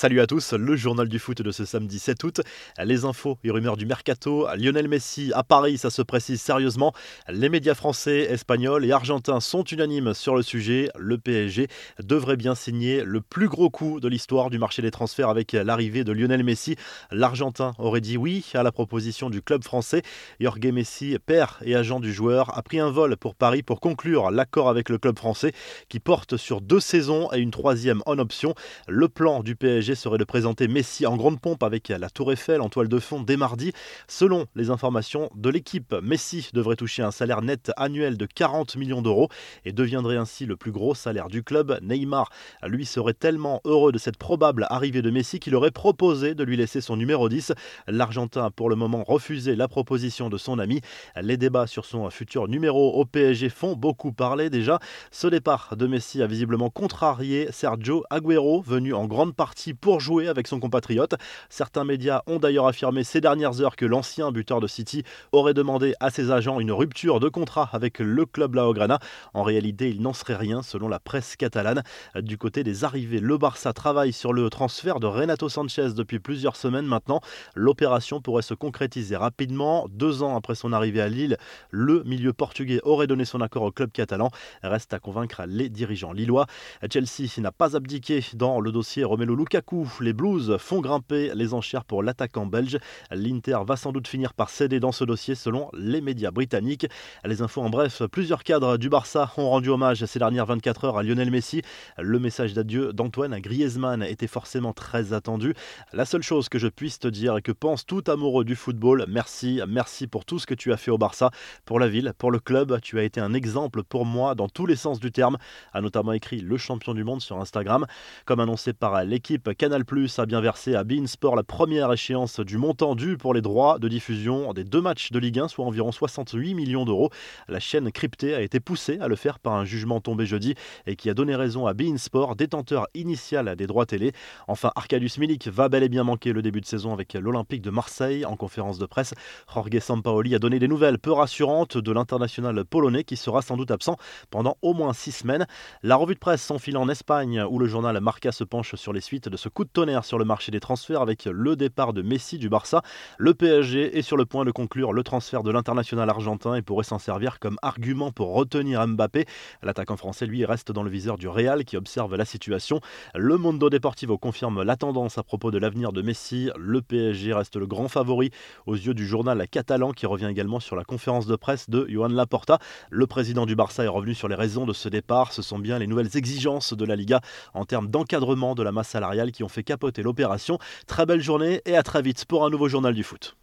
Salut à tous, le journal du foot de ce samedi 7 août. Les infos et rumeurs du mercato. Lionel Messi à Paris, ça se précise sérieusement. Les médias français, espagnols et argentins sont unanimes sur le sujet. Le PSG devrait bien signer le plus gros coup de l'histoire du marché des transferts avec l'arrivée de Lionel Messi. L'Argentin aurait dit oui à la proposition du club français. Jorge Messi, père et agent du joueur, a pris un vol pour Paris pour conclure l'accord avec le club français qui porte sur deux saisons et une troisième en option. Le plan du PSG serait de présenter Messi en grande pompe avec la Tour Eiffel en toile de fond dès mardi. Selon les informations de l'équipe, Messi devrait toucher un salaire net annuel de 40 millions d'euros et deviendrait ainsi le plus gros salaire du club. Neymar, lui, serait tellement heureux de cette probable arrivée de Messi qu'il aurait proposé de lui laisser son numéro 10. L'Argentin a pour le moment refusé la proposition de son ami. Les débats sur son futur numéro au PSG font beaucoup parler déjà. Ce départ de Messi a visiblement contrarié Sergio Agüero, venu en grande partie pour jouer avec son compatriote. Certains médias ont d'ailleurs affirmé ces dernières heures que l'ancien buteur de City aurait demandé à ses agents une rupture de contrat avec le club Laograna. En réalité, il n'en serait rien selon la presse catalane. Du côté des arrivées, le Barça travaille sur le transfert de Renato Sanchez depuis plusieurs semaines maintenant. L'opération pourrait se concrétiser rapidement. Deux ans après son arrivée à Lille, le milieu portugais aurait donné son accord au club catalan. Reste à convaincre les dirigeants lillois. Chelsea n'a pas abdiqué dans le dossier Romelu Lukaku les Blues font grimper les enchères pour l'attaquant belge. L'Inter va sans doute finir par céder dans ce dossier selon les médias britanniques. Les infos en bref, plusieurs cadres du Barça ont rendu hommage ces dernières 24 heures à Lionel Messi. Le message d'adieu d'Antoine Griezmann était forcément très attendu. La seule chose que je puisse te dire et que pense tout amoureux du football, merci, merci pour tout ce que tu as fait au Barça, pour la ville, pour le club. Tu as été un exemple pour moi dans tous les sens du terme, a notamment écrit le champion du monde sur Instagram. Comme annoncé par l'équipe Canal Plus a bien versé à Beansport la première échéance du montant dû pour les droits de diffusion des deux matchs de Ligue 1, soit environ 68 millions d'euros. La chaîne cryptée a été poussée à le faire par un jugement tombé jeudi et qui a donné raison à Beansport, détenteur initial des droits télé. Enfin, Arkadiusz Milik va bel et bien manquer le début de saison avec l'Olympique de Marseille. En conférence de presse, Jorge Sampaoli a donné des nouvelles peu rassurantes de l'international polonais qui sera sans doute absent pendant au moins six semaines. La revue de presse s'enfile en Espagne où le journal Marca se penche sur les suites de ce coup de tonnerre sur le marché des transferts avec le départ de Messi du Barça. Le PSG est sur le point de conclure le transfert de l'international argentin et pourrait s'en servir comme argument pour retenir Mbappé. L'attaquant français, lui, reste dans le viseur du Real qui observe la situation. Le Mondo Deportivo confirme la tendance à propos de l'avenir de Messi. Le PSG reste le grand favori aux yeux du journal catalan qui revient également sur la conférence de presse de Johan Laporta. Le président du Barça est revenu sur les raisons de ce départ. Ce sont bien les nouvelles exigences de la Liga en termes d'encadrement de la masse salariale qui ont fait capoter l'opération. Très belle journée et à très vite pour un nouveau journal du foot.